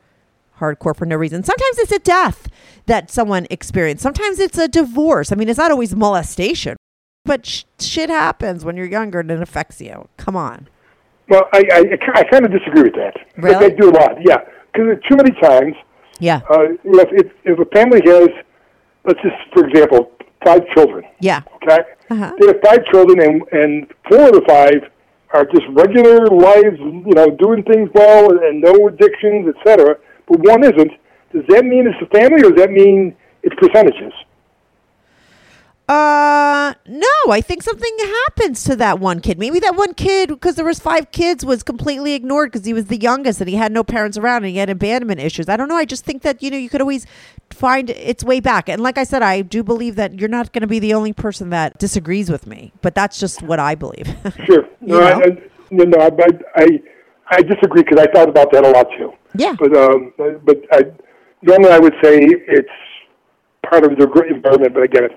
hardcore for no reason. Sometimes it's a death that someone experienced. Sometimes it's a divorce. I mean, it's not always molestation, but sh- shit happens when you're younger and it affects you. Come on. Well, I, I, I kind of disagree with that. But Really? they do a lot, yeah. Because too many times, Yeah. uh, if, if, if a family has, let's just, for example, five children, Yeah. okay? Uh-huh. They have five children, and, and four of the five are just regular lives, you know, doing things well and no addictions, etc. But one isn't. Does that mean it's a family, or does that mean it's percentages? Uh, no, I think something happens to that one kid. Maybe that one kid, because there was five kids, was completely ignored because he was the youngest and he had no parents around and he had abandonment issues. I don't know. I just think that you know you could always find its way back. And like I said, I do believe that you're not going to be the only person that disagrees with me. But that's just what I believe. [LAUGHS] Sure. No, I. I, no, no, I, I, I disagree because I thought about that a lot too. yeah. But um, but I, normally I would say it's part of the environment. But again, if,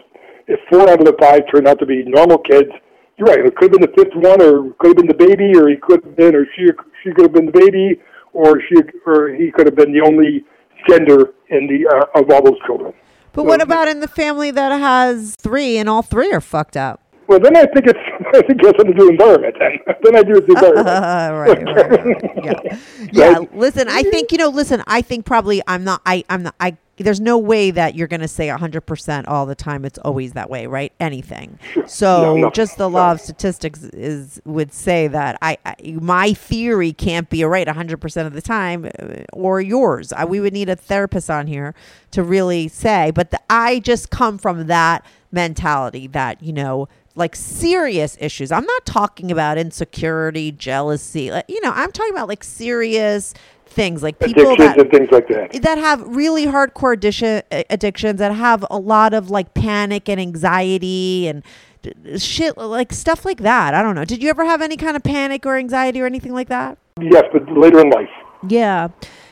if four out of the five turned out to be normal kids, you're right. It could have been the fifth one, or it could have been the baby, or he could have been, or she she could have been the baby, or she or he could have been the only gender in the uh, of all those children. But what about in the family that has three and all three are fucked up? Well, then I think it's [LAUGHS] I think it has something to do with environment. Then [LAUGHS] then I do with the environment. Uh, [LAUGHS] right, right, right, right. Yeah, yeah. Listen, I think you know. Listen, I think probably I'm not. I I'm not. I there's no way that you're going to say 100% all the time. It's always that way right? Anything. So No, no, just the law of statistics is would say that I, I my theory can't be right 100% of the time uh, or yours. I, we would need a therapist on here to really say but the, i just come from that mentality that you know like serious issues. I'm not talking about insecurity jealousy like, you know i'm talking about like serious things like people Addictions that and things like that. that have really hardcore addiction, addictions that have a lot of like panic and anxiety and shit like stuff like that. I don't know. Did you ever have any kind of panic or anxiety or anything like that? Yes, but later in life. Yeah.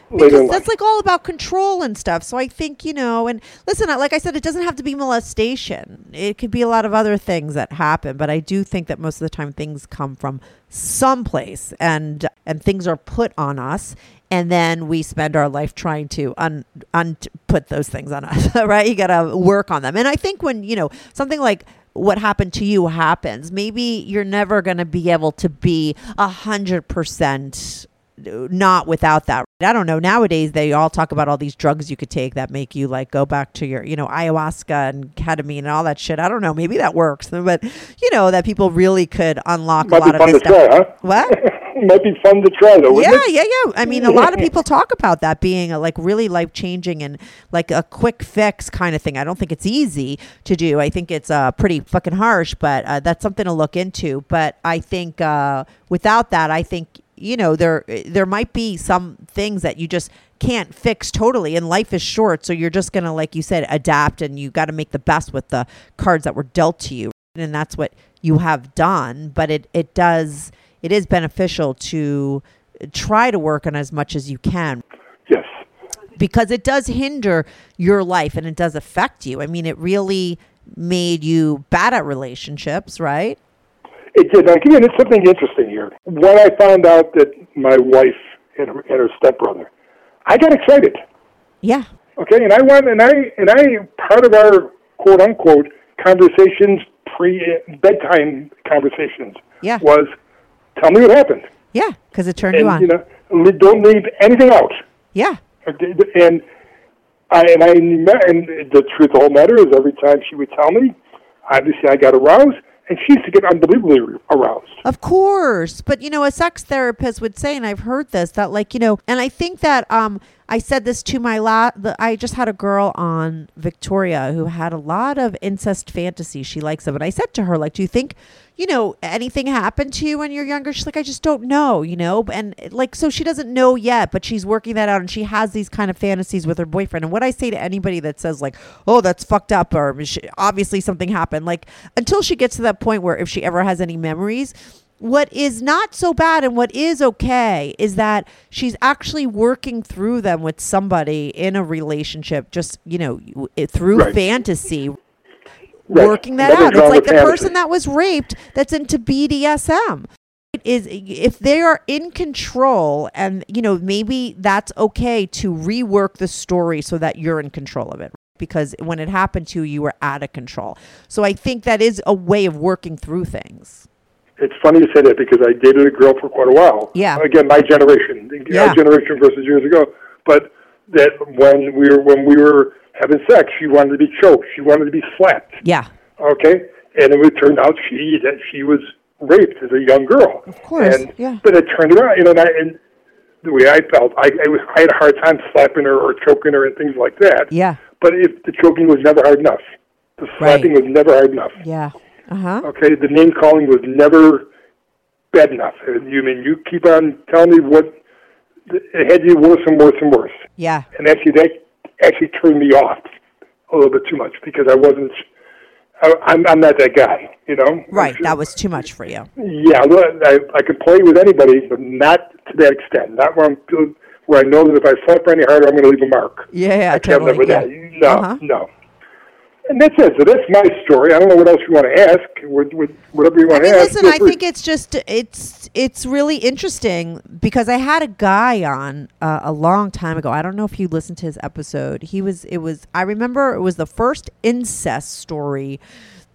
Later Because that's life. like all about control and stuff. So I think, you know, and listen, like I said, it doesn't have to be molestation. It could be a lot of other things that happen, but I do think that most of the time things come from someplace and and things are put on us and then we spend our life trying to un, un put those things on us, [LAUGHS] right? You got to work on them. And I think when, you know, something like what happened to you happens, maybe you're never going to be able to be a hundred percent uh, not without that. I don't know. Nowadays, they all talk about all these drugs you could take that make you like go back to your, you know, ayahuasca and ketamine and all that shit. I don't know. Maybe that works, but you know that people really could unlock Might a lot of this to try, stuff. huh? What? [LAUGHS] Might be fun to try though. Yeah, it? yeah, yeah. I mean, a lot of people [LAUGHS] talk about that being a, like really life changing and like a quick fix kind of thing. I don't think it's easy to do. I think it's uh, pretty fucking harsh, but uh, that's something to look into. But I think uh, without that, I think you know there there might be some things that you just can't fix totally and life is short so you're just gonna like you said adapt and you got to make the best with the cards that were dealt to you and that's what you have done but it it does it is beneficial to try to work on as much as you can Yes. because it does hinder your life and it does affect you. I mean, it really made you bad at relationships, right? It did. Now, again, it's something interesting here. When I found out that my wife and her, and her stepbrother, I got excited. Yeah. Okay, and I went and I and I part of our quote unquote conversations pre bedtime conversations Yeah. was tell me what happened Yeah. Because it turned and you on. you know don't leave anything out yeah. And I and I and the truth of the whole matter is every time she would tell me, obviously I got aroused, and she used to get unbelievably aroused. Of course. But you know, a sex therapist would say, and I've heard this, that like, you know, and I think that um I said this to my la I just had a girl on Victoria who had a lot of incest fantasies. She likes them. And I said to her, like, do you think, you know, anything happened to you when you're younger? She's like, I just don't know, you know? And like, so she doesn't know yet, but she's working that out and she has these kind of fantasies with her boyfriend. And what I say to anybody that says, like, oh, that's fucked up or obviously something happened, like, until she gets to that point where if she ever has any memories, what is not so bad and what is okay is that she's actually working through them with somebody in a relationship just you know through Right. fantasy Right. working that Nothing's out it's like the fantasy. person that was raped that's into BDSM It is if they are in control and you know maybe that's okay to rework the story so that you're in control of it because when it happened to you you were out of control so i think that is a way of working through things It's funny you say that because I dated a girl for quite a while. Yeah. Again, my generation, Yeah. our generation versus years ago. But that when we were when we were having sex, she wanted to be choked. She wanted to be slapped. yeah Okay, and it would turn out she that she was raped as a young girl. Of course, and, yeah. But it turned around, you know, and, I, and the way I felt, I, I, was, I had a hard time slapping her or choking her and things like that. Yeah. But if the choking was never hard enough, the slapping was never hard enough. Yeah. Uh huh. Okay, the name calling was never bad enough. And You mean you keep on telling me what it had you worse and worse and worse, Yeah. and actually that actually turned me off a little bit too much because I wasn't. I, I'm I'm not that guy, you know. Right. That was too much for you. Yeah, I I can play with anybody, but not to that extent. Not where I'm where I know that if I slap any harder, I'm going to leave a mark. Yeah, yeah, I can't totally, live with yeah. that. No, Uh-huh. no. And that's it. So that's my story. I don't know what else you want to ask. What, what, whatever you I want mean, to ask. listen, I think it's just it's it's really interesting because I had a guy on uh, a long time ago. I don't know if you listened to his episode. He was it was I remember it was the first incest story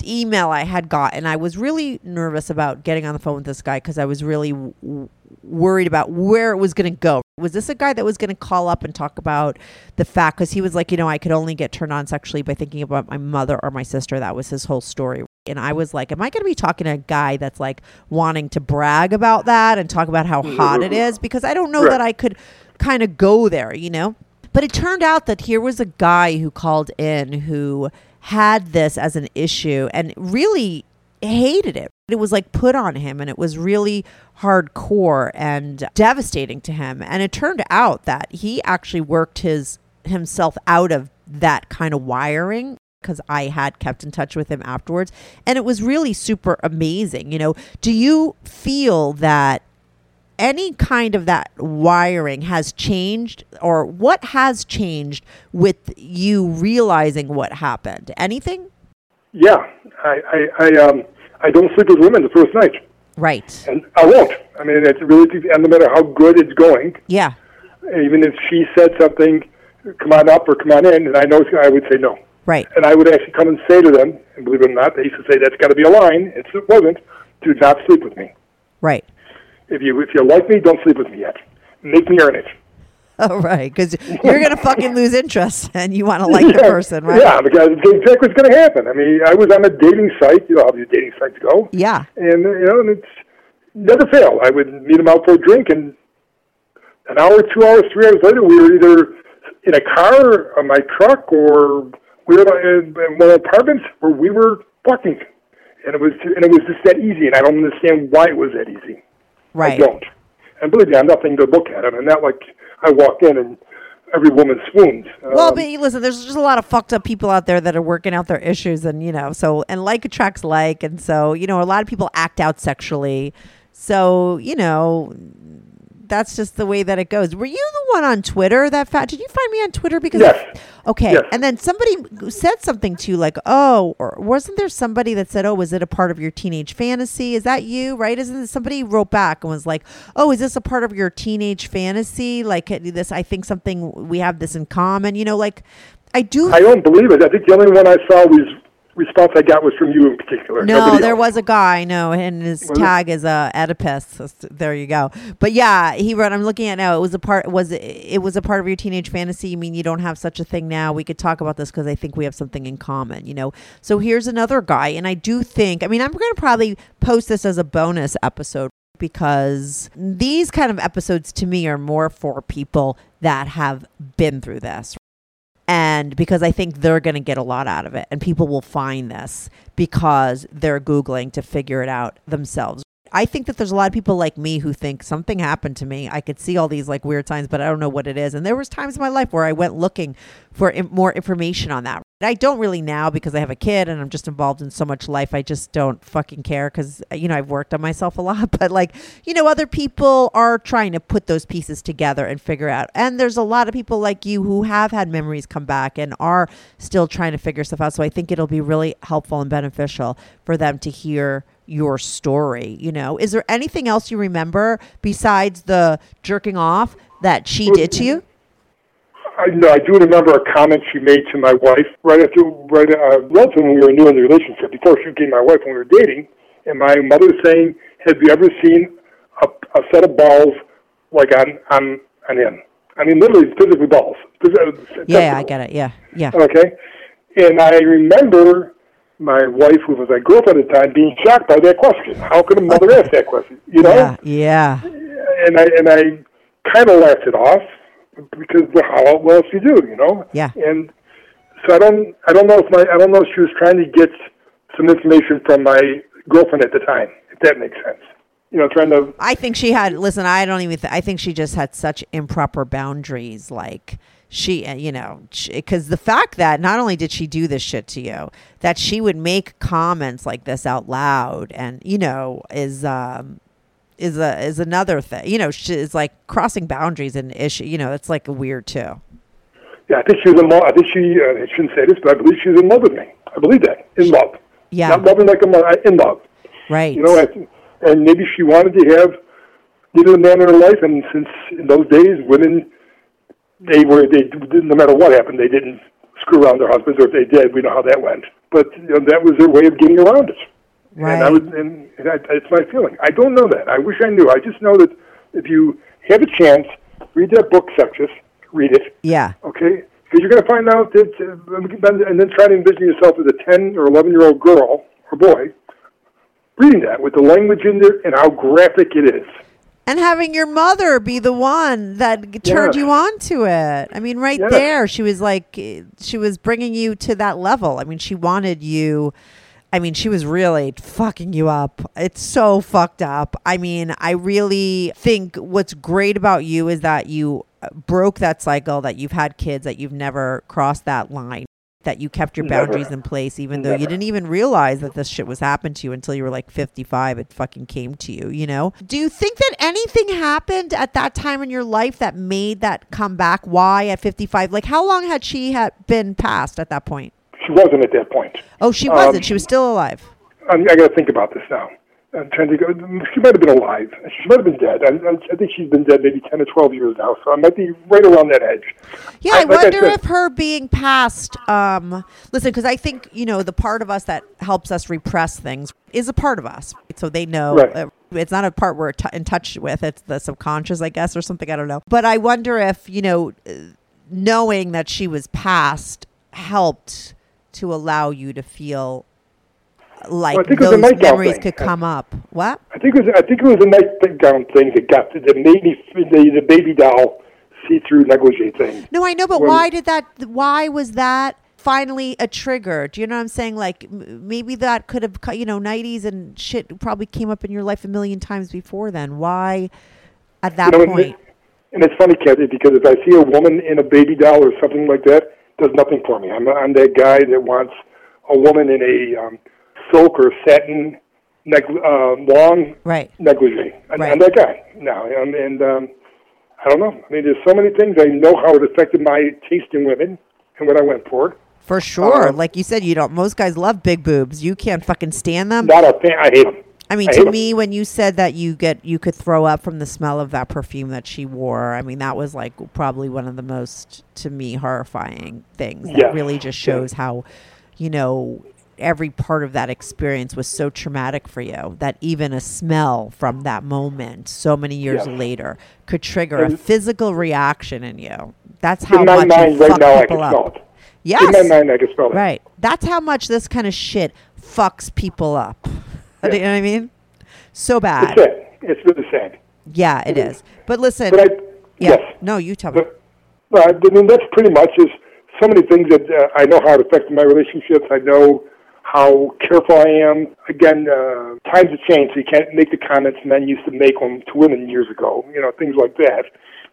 email I had got, and I was really nervous about getting on the phone with this guy because I was really w- worried about where it was going to go. Was this a guy that was going to call up and talk about the fact? Because he was like, you know, I could only get turned on sexually by thinking about my mother or my sister. That was his whole story. And I was like, am I going to be talking to a guy that's like wanting to brag about that and talk about how mm-hmm. hot it is? Because I don't know Right. that I could kind of go there, you know? But it turned out that here was a guy who called in who had this as an issue and really hated it. It was like put on him and it was really hardcore and devastating to him. And it turned out that he actually worked his himself out of that kind of wiring because I had kept in touch with him afterwards and it was really super amazing. You know, do you feel that any kind of that wiring has changed or what has changed with you realizing what happened anything Yeah, I, I, I, um, I don't sleep with women the first night, right and I won't. I mean, it's really, and no matter how good it's going, yeah even if she said something, come on up or come on in, and I know I would say no. right And I would actually come and say to them, and believe it or not, they used to say that's got to be a line. It's, it wasn't. Do not sleep with me. right If you if you like me, don't sleep with me yet. Make me earn it. [LAUGHS] oh right because [LAUGHS] you're gonna fucking lose interest and you want to like the person right Yeah, because exactly what's going to happen. I mean, I was on a dating site. You know how these dating sites go. yeah And you know, and it's never fail. I would meet them out for a drink, and an hour, two hours, three hours later, we were either in a car, or my truck, or we were in one of the apartments where we were fucking. And it was and it was just that easy, and I don't understand why it was that easy. Right. I don't. And believe me, I'm nothing to look at. I mean, not like I walk in and every woman swoons. well, Um, but listen, there's just a lot of fucked up people out there that are working out their issues, and you know, so and like attracts like, and so you know, a lot of people act out sexually. So you know, that's just the way that it goes. Were you the one on Twitter that fat? Did you find me on Twitter? Because Yes. okay, Yes. and then somebody said something to you like, oh, or wasn't there somebody that said, oh, was it a part of your teenage fantasy? Is that you? Right? Isn't somebody wrote back and was like, oh, is this a part of your teenage fantasy? Like uh, this, I think something we have this in common. You know, like I do. I don't believe it. I think the only one I saw was response I got was from you in particular. No, there else. was a guy. No, and his Was tag is uh, Oedipus. So there you go. But yeah, he wrote. I'm looking at now. It was a part. Was it? It was a part of your teenage fantasy. You mean you don't have such a thing now? We could talk about this because I think we have something in common. You know. So here's another guy, and I do think. I mean, I'm going to probably post this as a bonus episode because these kind of episodes to me are more for people that have been through this and because I think they're going to get a lot out of it, and people will find this because they're Googling to figure it out themselves. I think that there's a lot of people like me who think something happened to me. I could see all these like weird signs, but I don't know what it is. And there was times in my life where I went looking for more information on that. I don't really now because I have a kid and I'm just involved in so much life. I just don't fucking care because uh, you know I've worked on myself a lot. [LAUGHS] But like you know, other people are trying to put those pieces together and figure out. And there's a lot of people like you who have had memories come back and are still trying to figure stuff out. So I think it'll be really helpful and beneficial for them to hear your story. You know, is there anything else you remember besides the jerking off that she did to you? I know. I do remember a comment she made to my wife right after, right uh, relatively when we were new in the relationship, before she became my wife when we were dating. And my mother saying, "Have you ever seen a, a set of balls like on on on him? I mean, literally, physically balls. Phys- uh, Yeah, I get it. Yeah, yeah. Okay. And I remember my wife, who was my girlfriend at the time, being shocked by that question. How could a mother ask that question? You know? Yeah, yeah. and I and I kind of laughed it off because well, how else you do, you know? Yeah. And so I don't I don't know if my I don't know if she was trying to get some information from my girlfriend at the time, if that makes sense. You know, trying to I think she had. Listen, I don't even. Th- I think she just had such improper boundaries. Like she, uh, you know, because the fact that not only did she do this shit to you, that she would make comments like this out loud, and you know, is um, is a is another thing. You know, she is like crossing boundaries and issue. You know, it's like weird too. yeah, I think she was in love. I think she uh, I shouldn't say this, but I believe she's in love with me. I believe that in love. Yeah. Not loving like a mother, in love. Right. You know, and, and maybe she wanted to have needed a man in her life, and since in those days women they were they no matter what happened they didn't screw around their husbands, or if they did, we know how that went. But you know, that was their way of getting around it. Right. And I would, and that, it's my feeling. I don't know that. I wish I knew. I just know that if you have a chance, read that book, Sexist. Read it, yeah. okay? Because you're going to find out that, uh, and then try to envision yourself as a 10 or 11 year old girl or boy reading that with the language in there and how graphic it is. And having your mother be the one that turned Yes. you on to it. I mean, right Yes. there, she was like, eh, she was bringing you to that level. I mean, she wanted you. I mean, she was really fucking you up. It's so fucked up. I mean, I really think what's great about you is that you uh, broke that cycle, that you've had kids, that you've never crossed that line, that you kept your Never. boundaries in place, even though you didn't even realize that this shit was happening to you until you were like 55. It fucking came to you, you know? Do you think that anything happened at that time in your life that made that come back? Why at 55? Like, how long had she had been passed at that point? She wasn't at that point. Oh, she wasn't. Um, she was still alive. I'm, I got to think about this now. I'm trying to go. She might have been alive. She might have been dead. I, I, I think she's been dead maybe 10 or 12 years now, so I might be right around that edge. Yeah, I, like wonder said- if her being passed. Um, listen, because I think you know the part of us that helps us repress things is a part of us, so they know. Right. uh, it's not a part we're t- in touch with. It's the subconscious, I guess, or something. I don't know. But I wonder if you know, knowing that she was passed helped to allow you to feel like Well, I think it was a those memories thing. could come up. What? I think it was. I think it was a nightgown thing that got that made me the, the baby doll see-through negligee thing. No, I know, but When- why did that? Why was that finally a trigger? Do you know what I'm saying? Like m- maybe that could have, you know, '90s and shit probably came up in your life a million times before then. Why at that You know, and, point? and it's funny, Kathy, because if I see a woman in a baby doll or something like that, it does nothing for me. I'm I'm that guy that wants a woman in a um, silk or satin neg- uh, long Right. negligee. I'm, Right. I'm that guy now, and, and um, I don't know. I mean, there's so many things. I know how it affected my taste in women and what I went for. For sure. Uh, like you said, you don't. Most guys love big boobs. You can't fucking stand them. Not a fan. I hate them. I mean, I to me, when you said that you get you could throw up from the smell of that perfume that she wore, I mean, that was like probably one of the most to me horrifying things. That Yes. really just shows how, you know, every part of that experience was so traumatic for you that even a smell from that moment, so many years later, could trigger a physical reaction in you. That's how much mind, you right fuck now, people up. it. Yes. In my mind, I can smell it. Right. That's how much this kind of shit fucks people up. Do you know what I mean? So bad. It's sad. It's really sad. Yeah, it is. But listen. But I, yeah. yes. No, you tell me. But, well, I mean, that's pretty much is so many things that uh, I know how it affected my relationships. I know how careful I am. Again, uh, times have changed, so you can't make the comments men used to make them to women years ago. You know, things like that.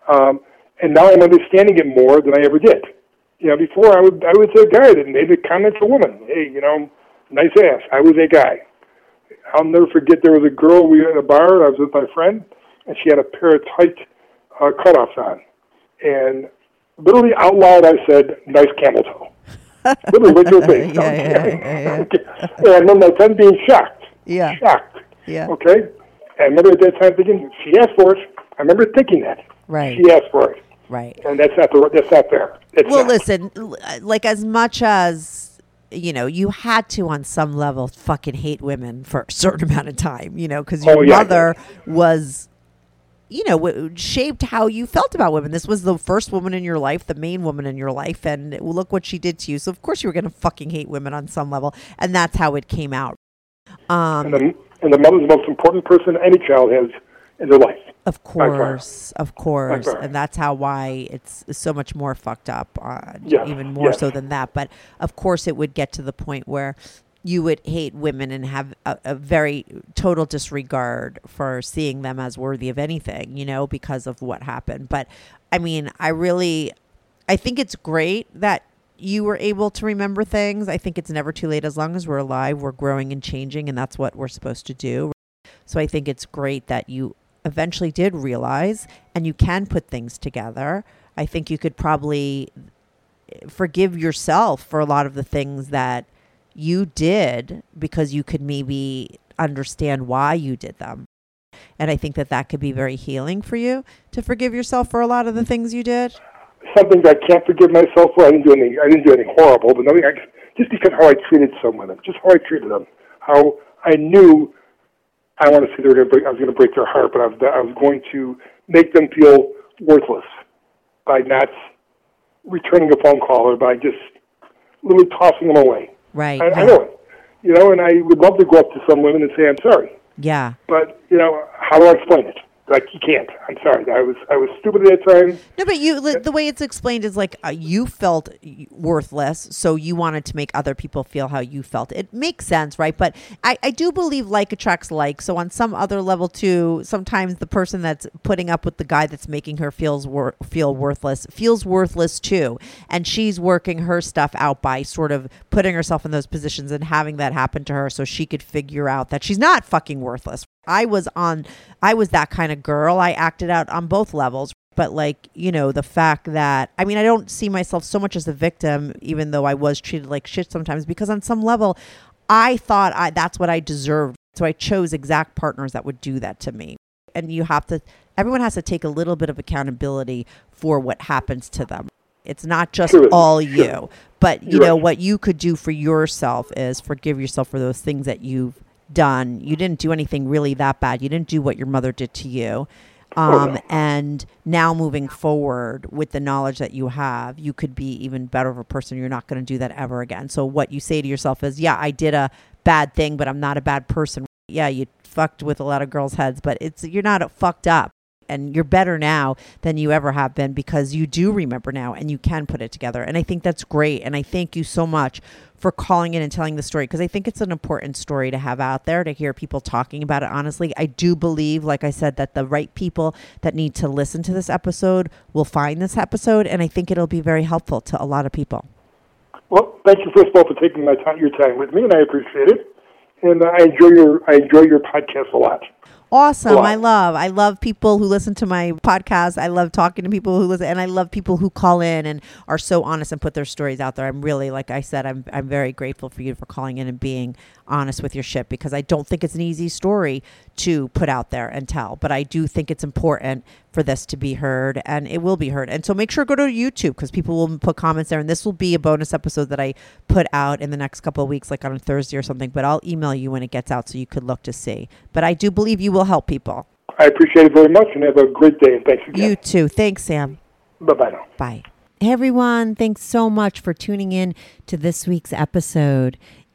Um, and now I'm understanding it more than I ever did. You know, before I would I was a guy that made the comment to a woman. Hey, you know, nice ass. I was a guy. I'll never forget. There was a girl we were in a bar. And I was with my friend, and she had a pair of tight uh, cutoffs on, and literally out loud I said, "Nice camel toe." [LAUGHS] literally with your face. Yeah, yeah, yeah, yeah. [LAUGHS] And I remember my friend being shocked. Yeah. Shocked. Yeah. Okay. And I remember at that time thinking, she asked for it. I remember thinking that. Right. She asked for it, Right. and that's not the that's not fair. It's Well, not. listen, like as much as you know, you had to on some level fucking hate women for a certain [LAUGHS] amount of time, you know, because your Oh, yeah, mother was, you know, w- shaped how you felt about women. This was the first woman in your life, the main woman in your life, and look what she did to you. So of course you were gonna fucking hate women on some level, and that's how it came out. Um, And the, and the mother's the most important person any child has in their life. Of course, of course, and that's how why it's so much more fucked up. Uh, even more so than that. But of course, it would get to the point where you would hate women and have a, a very total disregard for seeing them as worthy of anything. You know, because of what happened. But I mean, I really, I think it's great that you were able to remember things. I think it's never too late as long as we're alive. We're growing and changing, and that's what we're supposed to do. So I think it's great that you eventually did realize and you can put things together. I think you could probably forgive yourself for a lot of the things that you did because you could maybe understand why you did them. And I think that that could be very healing for you to forgive yourself for a lot of the things you did. Some things I can't forgive myself for. I didn't do anything. I didn't do anything horrible, but nothing. I, just because how I treated someone, just how I treated them, how I knew I want to say they were going to break, I was going to break their heart, but I was, I was going to make them feel worthless by not returning a phone call or by just literally tossing them away. Right. I, I know it. You know, and I would love to go up to some women and say, I'm sorry. Yeah. But, you know, how do I explain it? Like, you can't. I'm sorry. I was, I was stupid at that time. No, but you the way it's explained is like uh, you felt worthless, so you wanted to make other people feel how you felt. It makes sense, right? But I, I do believe like attracts like. So on some other level too, sometimes the person that's putting up with the guy that's making her feels wor- feel worthless feels worthless too, and she's working her stuff out by sort of putting herself in those positions and having that happen to her, so she could figure out that she's not fucking worthless. I was on, I was that kind of girl. I acted out on both levels. But, like, you know, the fact that, I mean, I don't see myself so much as a victim, even though I was treated like shit sometimes, because on some level, I thought I, that's what I deserved. So I chose exact partners that would do that to me. And you have to, everyone has to take a little bit of accountability for what happens to them. It's not just Sure, all sure. you, but you You're know, right. what you could do for yourself is forgive yourself for those things that you've done. You didn't do anything really that bad. You didn't do what your mother did to you. Um, and now moving forward with the knowledge that you have, you could be even better of a person. You're not going to do that ever again. So what you say to yourself is, yeah, I did a bad thing, but I'm not a bad person. Yeah, you fucked with a lot of girls' heads, but it's you're not fucked up. And you're better now than you ever have been because you do remember now and you can put it together. And I think that's great. And I thank you so much for calling in and telling the story because I think it's an important story to have out there to hear people talking about it honestly. I do believe, like I said, that the right people that need to listen to this episode will find this episode. And I think it'll be very helpful to a lot of people. Well, thank you first of all for taking my time, your time with me, and I appreciate it. And uh, I enjoy your I enjoy your podcast a lot. Awesome. Wow. I love. I love people who listen to my podcast. I love talking to people who listen and I love people who call in and are so honest and put their stories out there. I'm really like I said I'm I'm very grateful for you for calling in and being honest with your shit because I don't think it's an easy story to put out there and tell, but I do think it's important for this to be heard and it will be heard. And so make sure to go to YouTube because people will put comments there and this will be a bonus episode that I put out in the next couple of weeks like on a Thursday or something, but I'll email you when it gets out so you could look to see. But I do believe you will help people. I appreciate it very much, and have a great day. And thanks again. You too. Thanks, Sam. Bye bye now. Bye. Hey everyone, thanks so much for tuning in to this week's episode.